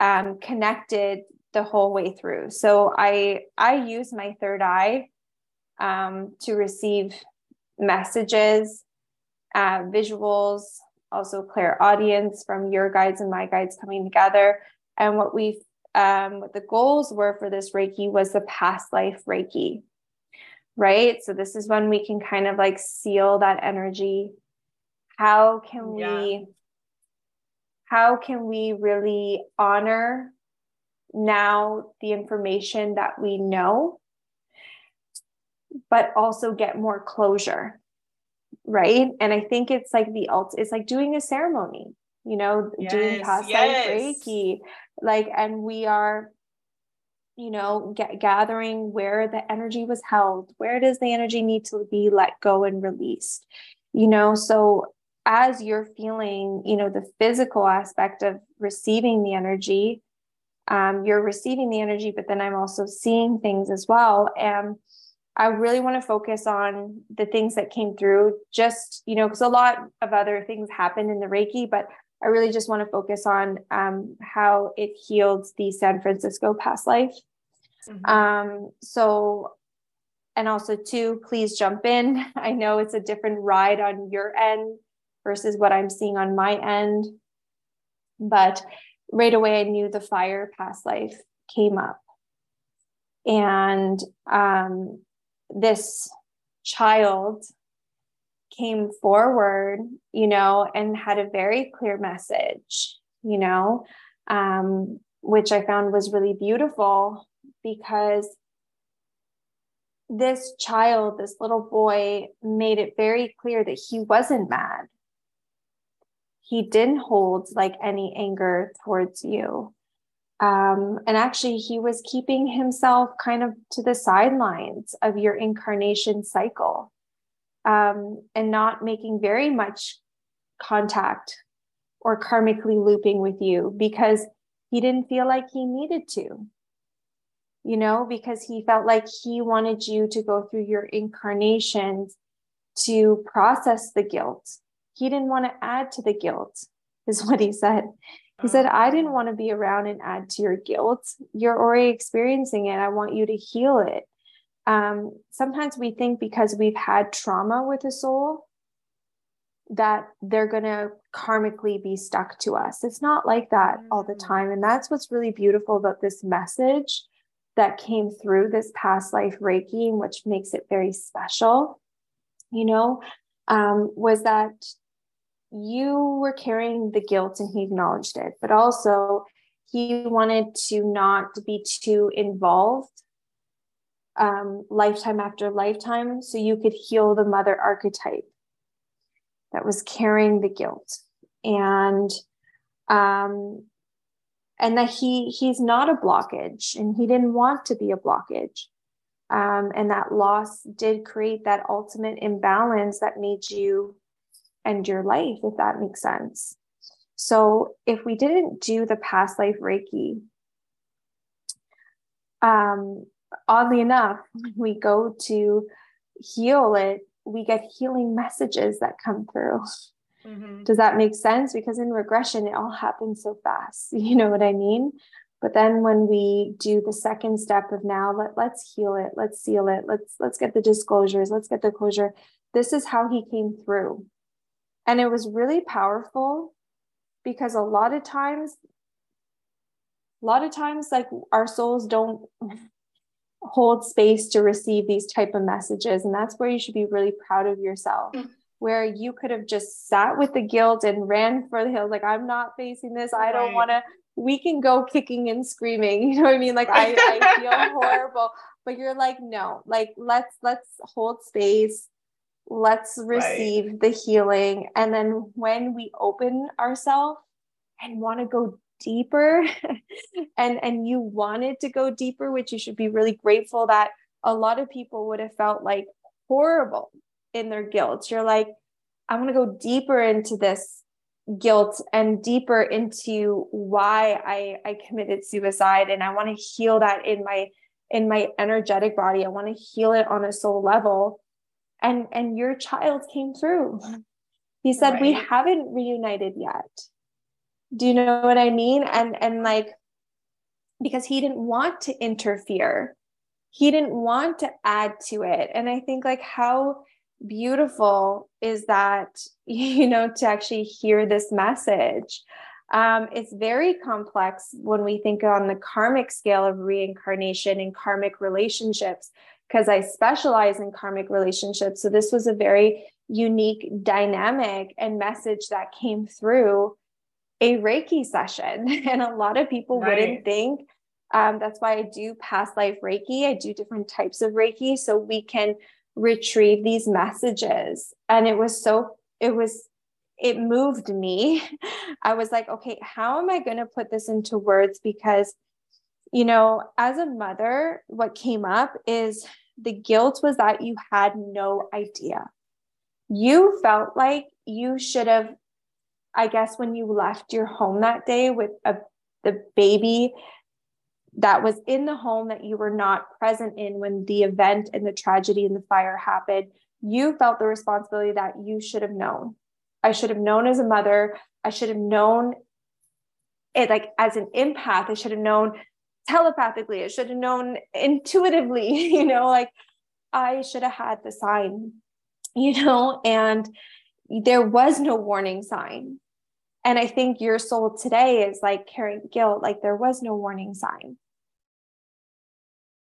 um, connected the whole way through. So I I use my third eye um, to receive messages, uh, visuals, also clairaudience from your guides and my guides coming together. And what we um, what the goals were for this Reiki was the past life Reiki, right? So this is when we can kind of like seal that energy. How can yeah. we how can we really honor now the information that we know but also get more closure right and i think it's like the alt it's like doing a ceremony you know yes, doing past yes. reiki like and we are you know get, gathering where the energy was held where does the energy need to be let go and released you know so as you're feeling you know the physical aspect of receiving the energy um, you're receiving the energy but then i'm also seeing things as well and I really want to focus on the things that came through, just, you know, because a lot of other things happened in the Reiki, but I really just want to focus on um, how it healed the San Francisco past life. Mm-hmm. Um, so, and also, too, please jump in. I know it's a different ride on your end versus what I'm seeing on my end. But right away, I knew the fire past life came up. And um, this child came forward, you know, and had a very clear message, you know, um, which I found was really beautiful because this child, this little boy, made it very clear that he wasn't mad. He didn't hold like any anger towards you. Um, and actually, he was keeping himself kind of to the sidelines of your incarnation cycle um, and not making very much contact or karmically looping with you because he didn't feel like he needed to. You know, because he felt like he wanted you to go through your incarnations to process the guilt. He didn't want to add to the guilt, is what he said. He said, I didn't want to be around and add to your guilt. You're already experiencing it. I want you to heal it. Um, sometimes we think because we've had trauma with a soul that they're going to karmically be stuck to us. It's not like that all the mm. time. And that's what's really beautiful about this message that came through this past life Reiki, which makes it very special, you know, um, was that you were carrying the guilt and he acknowledged it, but also he wanted to not be too involved um, lifetime after lifetime so you could heal the mother archetype that was carrying the guilt. And um, and that he he's not a blockage and he didn't want to be a blockage um, and that loss did create that ultimate imbalance that made you end your life, if that makes sense. So if we didn't do the past life Reiki, um, oddly enough, when we go to heal it, we get healing messages that come through. Mm-hmm. Does that make sense? Because in regression, it all happens so fast. You know what I mean? But then when we do the second step of now, let, let's heal it, let's seal it, let's let's get the disclosures, let's get the closure. This is how he came through. And it was really powerful because a lot of times, a lot of times, like our souls don't hold space to receive these type of messages. And that's where you should be really proud of yourself. Mm-hmm. Where you could have just sat with the guilt and ran for the hills, like, I'm not facing this. I don't right. want to we can go kicking and screaming you know what i mean like i, I feel horrible but you're like no like let's let's hold space let's receive right. the healing and then when we open ourselves and want to go deeper and and you wanted to go deeper which you should be really grateful that a lot of people would have felt like horrible in their guilt. You're like i want to go deeper into this guilt and deeper into why i i committed suicide and i want to heal that in my in my energetic body. I want to heal it on a soul level. And and your child came through. He said right. we haven't reunited yet. Do you know what i mean? And and like because he didn't want to interfere. He didn't want to add to it. And i think like how beautiful is that you know to actually hear this message um, it's very complex when we think on the karmic scale of reincarnation and karmic relationships because i specialize in karmic relationships so this was a very unique dynamic and message that came through a Reiki session. And a lot of people right. wouldn't think. Um, that's why I do past life Reiki. I do different types of Reiki so we can retrieve these messages. And it was so, it was, it moved me. I was like, okay, how am I going to put this into words? Because, you know, as a mother, what came up is the guilt was that you had no idea. You felt like you should have I guess when you left your home that day with a the baby that was in the home that you were not present in when the event and the tragedy and the fire happened, you felt the responsibility that you should have known. I should have known as a mother. I should have known it like as an empath. I should have known telepathically. I should have known intuitively, you know, like I should have had the sign, you know, and there was no warning sign. And I think your soul today is like carrying guilt, like there was no warning sign.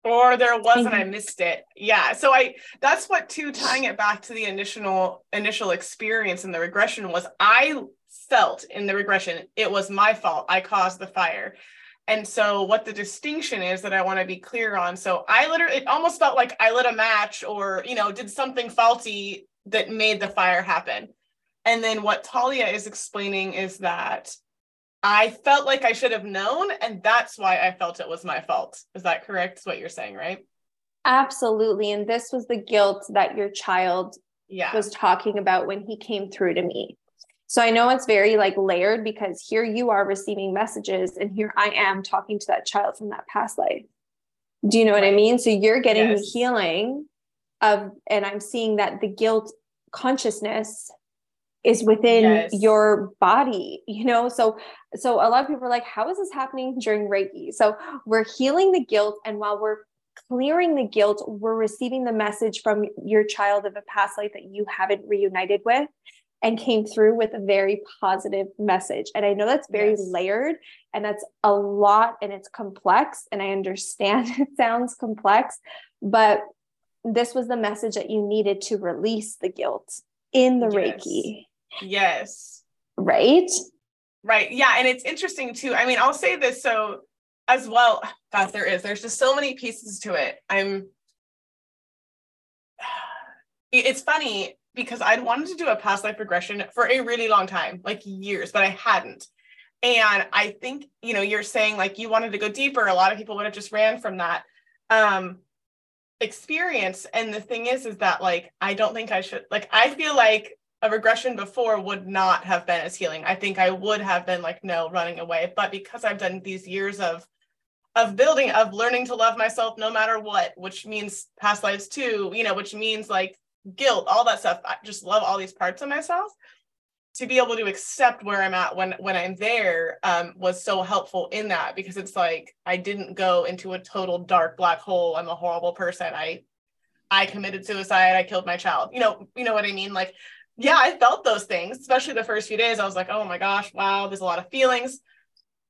Or there was and I mm-hmm. missed it. Yeah. So I that's what too tying it back to the initial initial experience in the regression was I felt in the regression it was my fault. I caused the fire. And so what the distinction is that I want to be clear on. So I literally it almost felt like I lit a match or, you know, did something faulty that made the fire happen. And then what Thalia is explaining is that I felt like I should have known, and that's why I felt it was my fault. Is that correct? Is what you're saying, right? Absolutely. And this was the guilt that your child yeah. was talking about when he came through to me. So I know it's very like layered because here you are receiving messages, and here I am talking to that child from that past life. Do you know what I mean? So you're getting yes. the healing of, and I'm seeing that the guilt consciousness is within yes. your body you know so so a lot of people are like how is this happening during reiki so we're healing the guilt and while we're clearing the guilt we're receiving the message from your child of a past life that you haven't reunited with and came through with a very positive message and i know that's very yes. layered and that's a lot and it's complex and i understand it sounds complex but this was the message that you needed to release the guilt in the yes. reiki Yes. Right? Right. Yeah. And it's interesting too. I mean, I'll say this so as well. God, there is. There's just so many pieces to it. I'm it's funny because I'd wanted to do a past life regression for a really long time, like years, but I hadn't. And I think, you know, you're saying like you wanted to go deeper. A lot of people would have just ran from that um experience. And the thing is, is that like I don't think I should like I feel like a regression before would not have been as healing. I think I would have been like, no, running away. But because I've done these years of of building, of learning to love myself no matter what, which means past lives too, you know, which means like guilt, all that stuff. I just love all these parts of myself. To be able to accept where I'm at when when I'm there um, was so helpful in that because it's like I didn't go into a total dark black hole. I'm a horrible person. I I committed suicide. I killed my child. You know, you know what I mean? Like yeah, I felt those things, especially the first few days. I was like, oh my gosh, wow, there's a lot of feelings.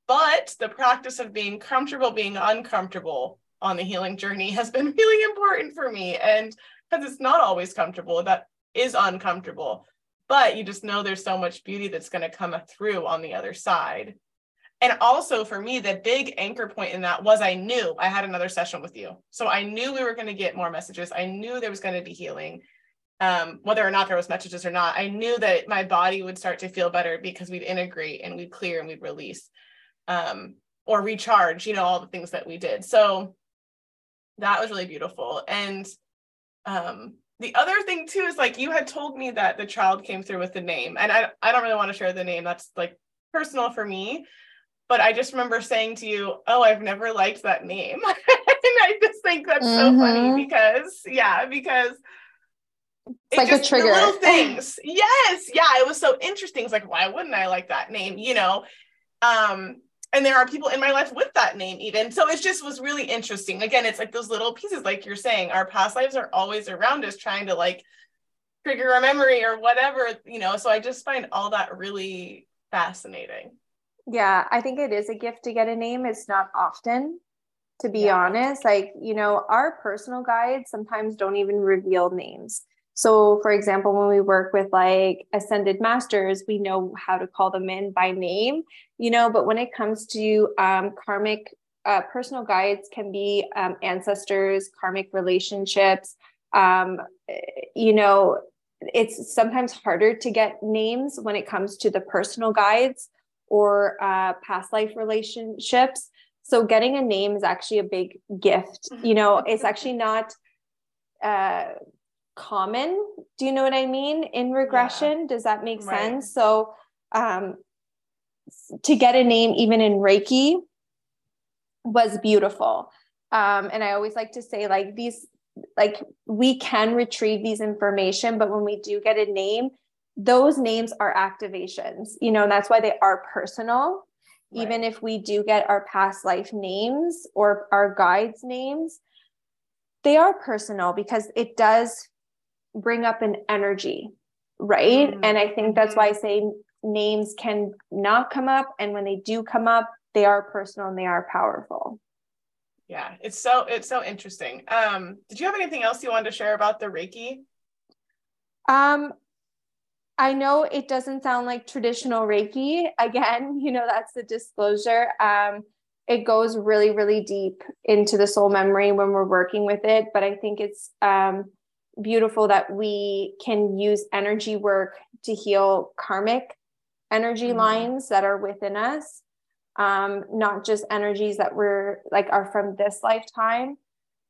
But the practice of being comfortable, being uncomfortable on the healing journey has been really important for me. And because it's not always comfortable, that is uncomfortable. But you just know there's so much beauty that's going to come through on the other side. And also for me, the big anchor point in that was I knew I had another session with you. So I knew we were going to get more messages. I knew there was going to be healing um, whether or not there was messages or not, I knew that my body would start to feel better because we'd integrate and we'd clear and we'd release. um, or recharge, you know, all the things that we did. So that was really beautiful. And um, the other thing too is like you had told me that the child came through with the name, and I I don't really want to share the name. That's like personal for me. But I just remember saying to you, "Oh, I've never liked that name," and I just think that's mm-hmm. so funny mm-hmm. because yeah, because it's like a trigger. Little things. yes. Yeah. It was so interesting. It's like, why wouldn't I like that name? You know? Um, and there are people in my life with that name even so it just was really interesting again it's like those little pieces like you're saying our past lives are always around us trying to like trigger a memory or whatever you know so i just find all that really fascinating yeah i think it is a gift to get a name it's not often to be yeah. honest like you know our personal guides sometimes don't even reveal names so, for example, when we work with like ascended masters, we know how to call them in by name, you know, but when it comes to um, karmic uh, personal guides, can be um, ancestors, karmic relationships, um, you know, it's sometimes harder to get names when it comes to the personal guides or uh, past life relationships. So, getting a name is actually a big gift. You know, it's actually not. Uh, common do you know what i mean in regression yeah. does that make right. sense so um to get a name even in reiki was beautiful um and i always like to say like these like we can retrieve these information but when we do get a name those names are activations you know and that's why they are personal right. even if we do get our past life names or our guides names they are personal because it does bring up an energy, right? Mm-hmm. And I think that's why I say names can not come up. And when they do come up, they are personal and they are powerful. Yeah, it's so it's so interesting. Um, did you have anything else you wanted to share about the Reiki? Um, I know it doesn't sound like traditional Reiki. Again, you know, that's the disclosure. Um, it goes really, really deep into the soul memory when we're working with it. But I think it's um, beautiful that we can use energy work to heal karmic energy mm-hmm. lines that are within us. Um, not just energies that were like are from this lifetime.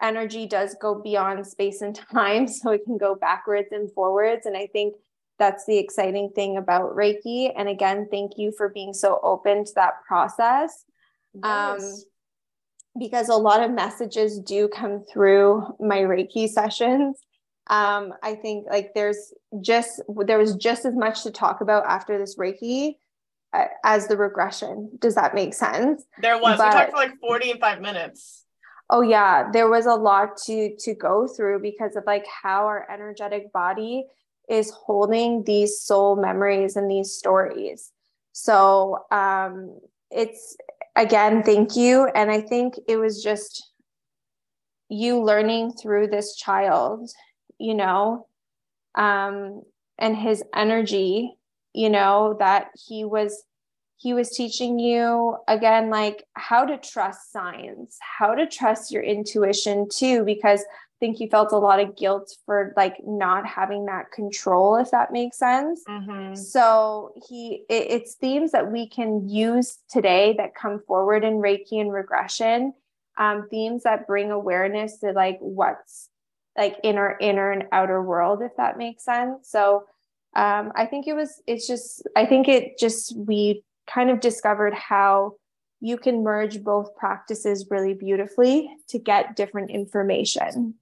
Energy does go beyond space and time so it can go backwards and forwards and i think that's the exciting thing about reiki. And again thank you for being so open to that process. Yes. um, because a lot of messages do come through my reiki sessions um, I think like there's just there was just as much to talk about after this Reiki uh, as the regression. Does that make sense? There was. But, we talked for like 45 minutes. Oh yeah, there was a lot to to go through because of like how our energetic body is holding these soul memories and these stories. So um it's again, thank you. And I think it was just you learning through this child you know, um, and his energy, you know, that he was he was teaching you again like how to trust signs how to trust your intuition too because i think he felt a lot of guilt for like not having that control if that makes sense mm-hmm. so he it, it's themes that we can use today that come forward in reiki and regression um, themes that bring awareness to like what's like inner inner and outer world if that makes sense so um, i think it was it's just i think it just we kind of discovered how you can merge both practices really beautifully to get different information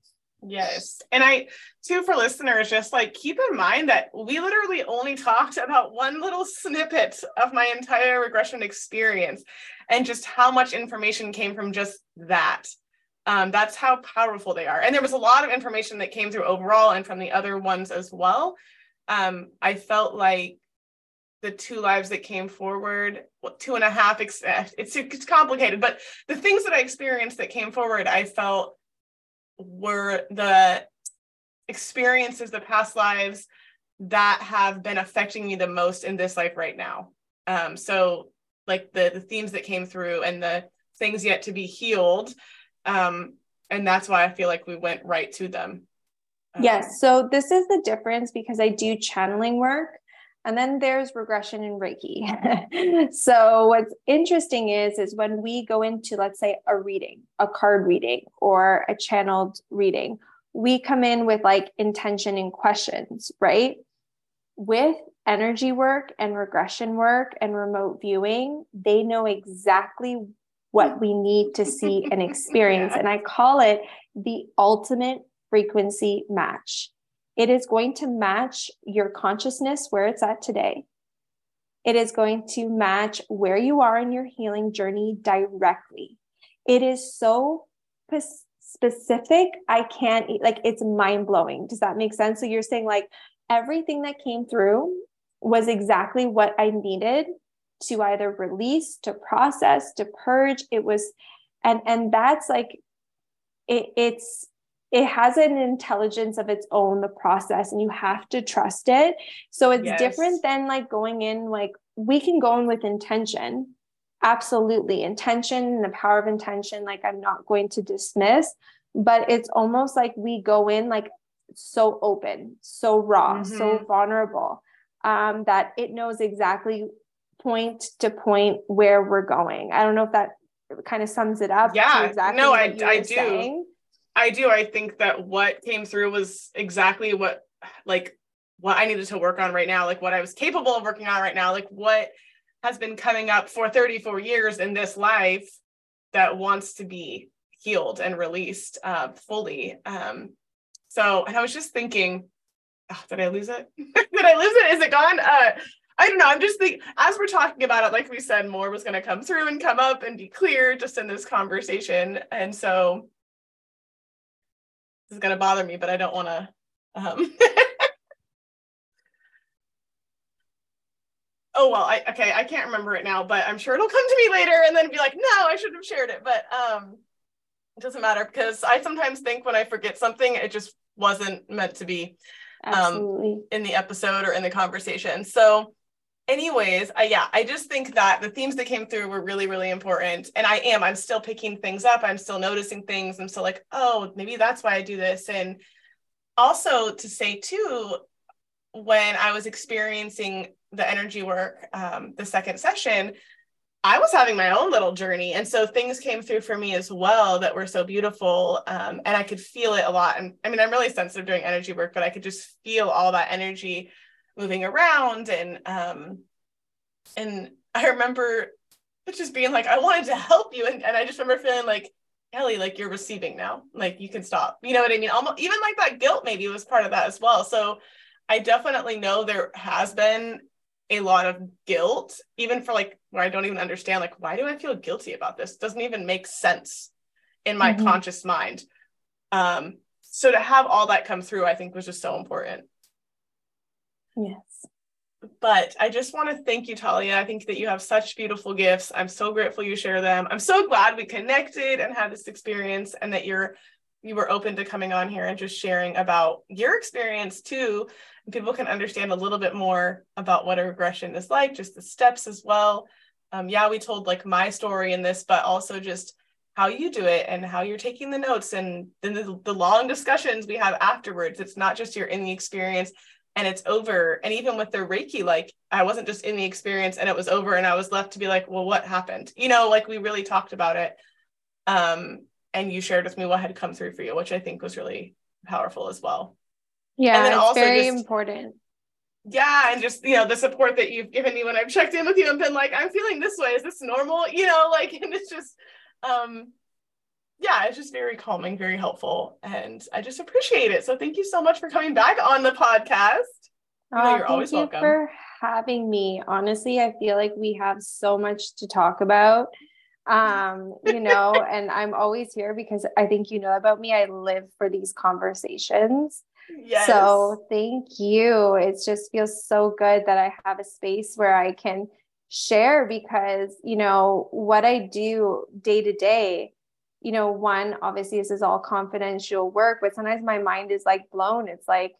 Yes. And I, too, for listeners, just like keep in mind that we literally only talked about one little snippet of my entire regression experience and just how much information came from just that. Um, that's how powerful they are. And there was a lot of information that came through overall and from the other ones as well. Um, I felt like the two lives that came forward, well, two and a half, it's, it's complicated, but the things that I experienced that came forward, I felt were the experiences, the past lives that have been affecting me the most in this life right now. Um, so like the the themes that came through and the things yet to be healed um, and that's why I feel like we went right to them. Um, yes. So this is the difference because I do channeling work. And then there's regression in Reiki. so what's interesting is is when we go into let's say a reading, a card reading or a channeled reading, we come in with like intention and questions, right? With energy work and regression work and remote viewing, they know exactly what we need to see and experience. And I call it the ultimate frequency match. It is going to match your consciousness where it's at today. It is going to match where you are in your healing journey directly. It is so specific. I can't, like, it's mind blowing. Does that make sense? So you're saying, like, everything that came through was exactly what I needed to either release, to process, to purge. It was, and, and that's like, it, it's it has an intelligence of its own the process and you have to trust it so it's yes. different than like going in like we can go in with intention absolutely intention and the power of intention like i'm not going to dismiss but it's almost like we go in like so open so raw mm-hmm. so vulnerable um, that it knows exactly point to point where we're going i don't know if that kind of sums it up yeah exactly no i, I do saying. I do. I think that what came through was exactly what like what I needed to work on right now, like what I was capable of working on right now, like what has been coming up for 34 years in this life that wants to be healed and released uh, fully. Um, so, and I was just thinking, oh, did I lose it? did I lose it? Is it gone? Uh, I don't know. I'm just thinking, as we're talking about it, like we said, more was going to come through and come up and be clear just in this conversation. And so this is going to bother me, but I don't want to. Um... oh well, I okay, I can't remember it now, but I'm sure it'll come to me later, and then be like, no, I shouldn't have shared it. But um, it doesn't matter because I sometimes think when I forget something, it just wasn't meant to be um, in the episode or in the conversation. So anyways I, yeah i just think that the themes that came through were really really important and i am i'm still picking things up i'm still noticing things i'm still like oh maybe that's why i do this and also to say too when i was experiencing the energy work um, the second session i was having my own little journey and so things came through for me as well that were so beautiful um, and i could feel it a lot and i mean i'm really sensitive doing energy work but i could just feel all that energy moving around and um and I remember just being like, I wanted to help you. And, and I just remember feeling like, Kelly, like you're receiving now. Like you can stop. You know what I mean? Almost even like that guilt maybe was part of that as well. So I definitely know there has been a lot of guilt, even for like where I don't even understand, like, why do I feel guilty about this? It doesn't even make sense in my mm-hmm. conscious mind. Um, so to have all that come through, I think was just so important. Yes. But I just want to thank you, Thalia. I think that you have such beautiful gifts. I'm so grateful you share them. I'm so glad we connected and had this experience and that you're you were open to coming on here and just sharing about your experience too. And people can understand a little bit more about what a regression is like, just the steps as well. Um, yeah, we told like my story in this, but also just how you do it and how you're taking the notes and then the, the long discussions we have afterwards. It's not just you're in the experience and it's over. And even with the Reiki, like I wasn't just in the experience and it was over and I was left to be like, well, what happened? You know, like we really talked about it. Um, and you shared with me what had come through for you, which I think was really powerful as well. Yeah, and it's very just, important. Yeah, and just you know the support that you've given me when I've checked in with you and been like, I'm feeling this way. Is this normal? You know, like, and it's just, um, yeah, it's just very calming, very helpful. And I just appreciate it. So thank you so much for coming back on the podcast. You know, oh, you're always thank welcome. For having me. Honestly, I feel like we have so much to talk about. Um, you know, and I'm always here because I think you know about me. I live for these conversations. Yes. So thank you. It just feels so good that I have a space where I can share because, you know, what I do day to day you know, one, obviously this is all confidential work, but sometimes my mind is like blown. It's like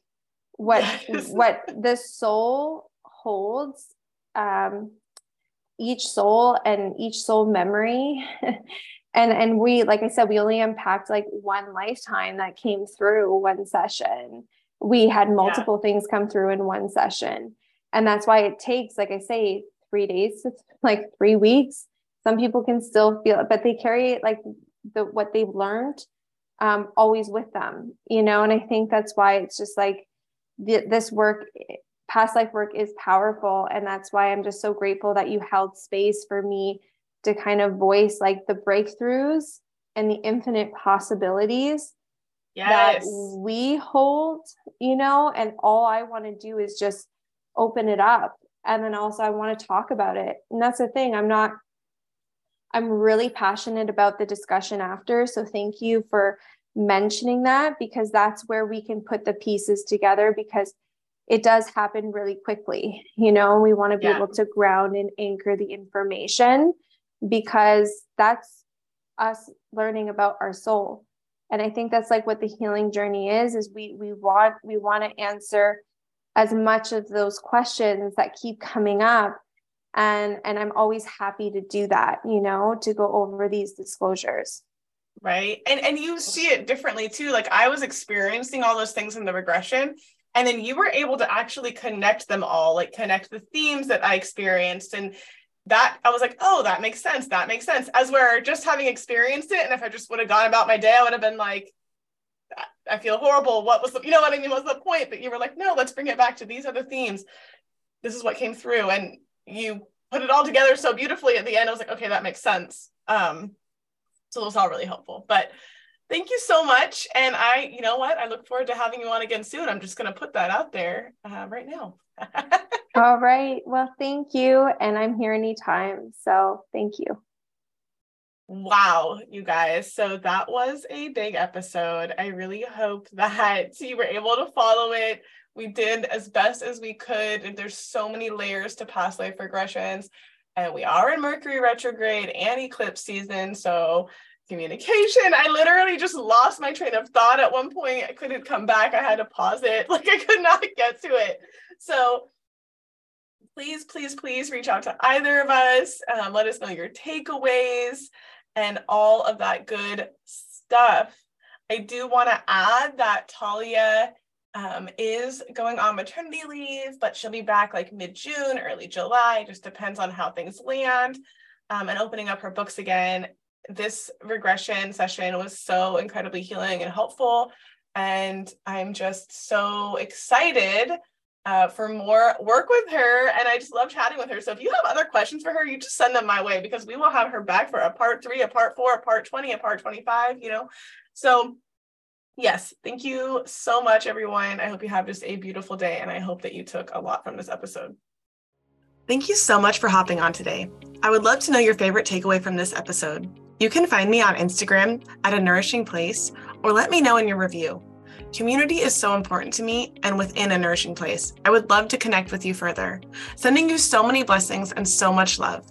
what what the soul holds, um, each soul and each soul memory. and and we, like I said, we only unpacked like one lifetime that came through one session. We had multiple yeah. things come through in one session. And that's why it takes, like I say, three days, it's like three weeks. Some people can still feel it, but they carry like the what they've learned um, always with them, you know. And I think that's why it's just like the, this work, past life work, is powerful, and that's why I'm just so grateful that you held space for me to kind of voice like the breakthroughs and the infinite possibilities yes. that we hold, you know. And all I want to do is just open it up, and then also I want to talk about it. And that's the thing. I'm not I'm really passionate about the discussion after. So thank you for mentioning that because that's where we can put the pieces together because it does happen really quickly. You know, we want to be yeah. able to ground and anchor the information because that's us learning about our soul. And I think that's like what the healing journey is is we we want we want to answer as much of those questions that keep coming up and and i'm always happy to do that you know to go over these disclosures. Right? And and you see it differently too. Like i was experiencing all those things in the regression and then you were able to actually connect them all like connect the themes that i experienced and that i was like oh that makes sense. That makes sense. As we're just having experienced it and if i just would have gone about my day i would have been like i feel horrible. What was the you know what i mean? Was the point? But you were like no let's bring it back to these other themes. This is what came through. And you put it all together so beautifully at the end. I was like, okay, that makes sense. Um, so it was all really helpful. But thank you so much. And I, you know what? I look forward to having you on again soon. I'm just going to put that out there uh, right now. all right. Well, thank you. And I'm here anytime. So thank you. Wow, you guys. So that was a big episode. I really hope that you were able to follow it we did as best as we could. There's so many layers to past life regressions, and we are in Mercury retrograde and eclipse season. So, communication, I literally just lost my train of thought at one point. I couldn't come back. I had to pause it. Like, I could not get to it. So, please, please, please reach out to either of us. Um, let us know your takeaways and all of that good stuff. I do want to add that Thalia um, is going on maternity leave, but she'll be back like mid June, early July, just depends on how things land. Um, and opening up her books again. This regression session was so incredibly healing and helpful. And I'm just so excited uh, for more work with her. And I just love chatting with her. So if you have other questions for her, you just send them my way because we will have her back for a part three, a part four, a part 20, a part 25, you know. So yes, thank you so much, everyone. I hope you have just a beautiful day, and I hope that you took a lot from this episode. Thank you so much for hopping on today. I would love to know your favorite takeaway from this episode. You can find me on Instagram at a nourishing place or let me know in your review. Community is so important to me and within a nourishing place. I would love to connect with you further. Sending you so many blessings and so much love.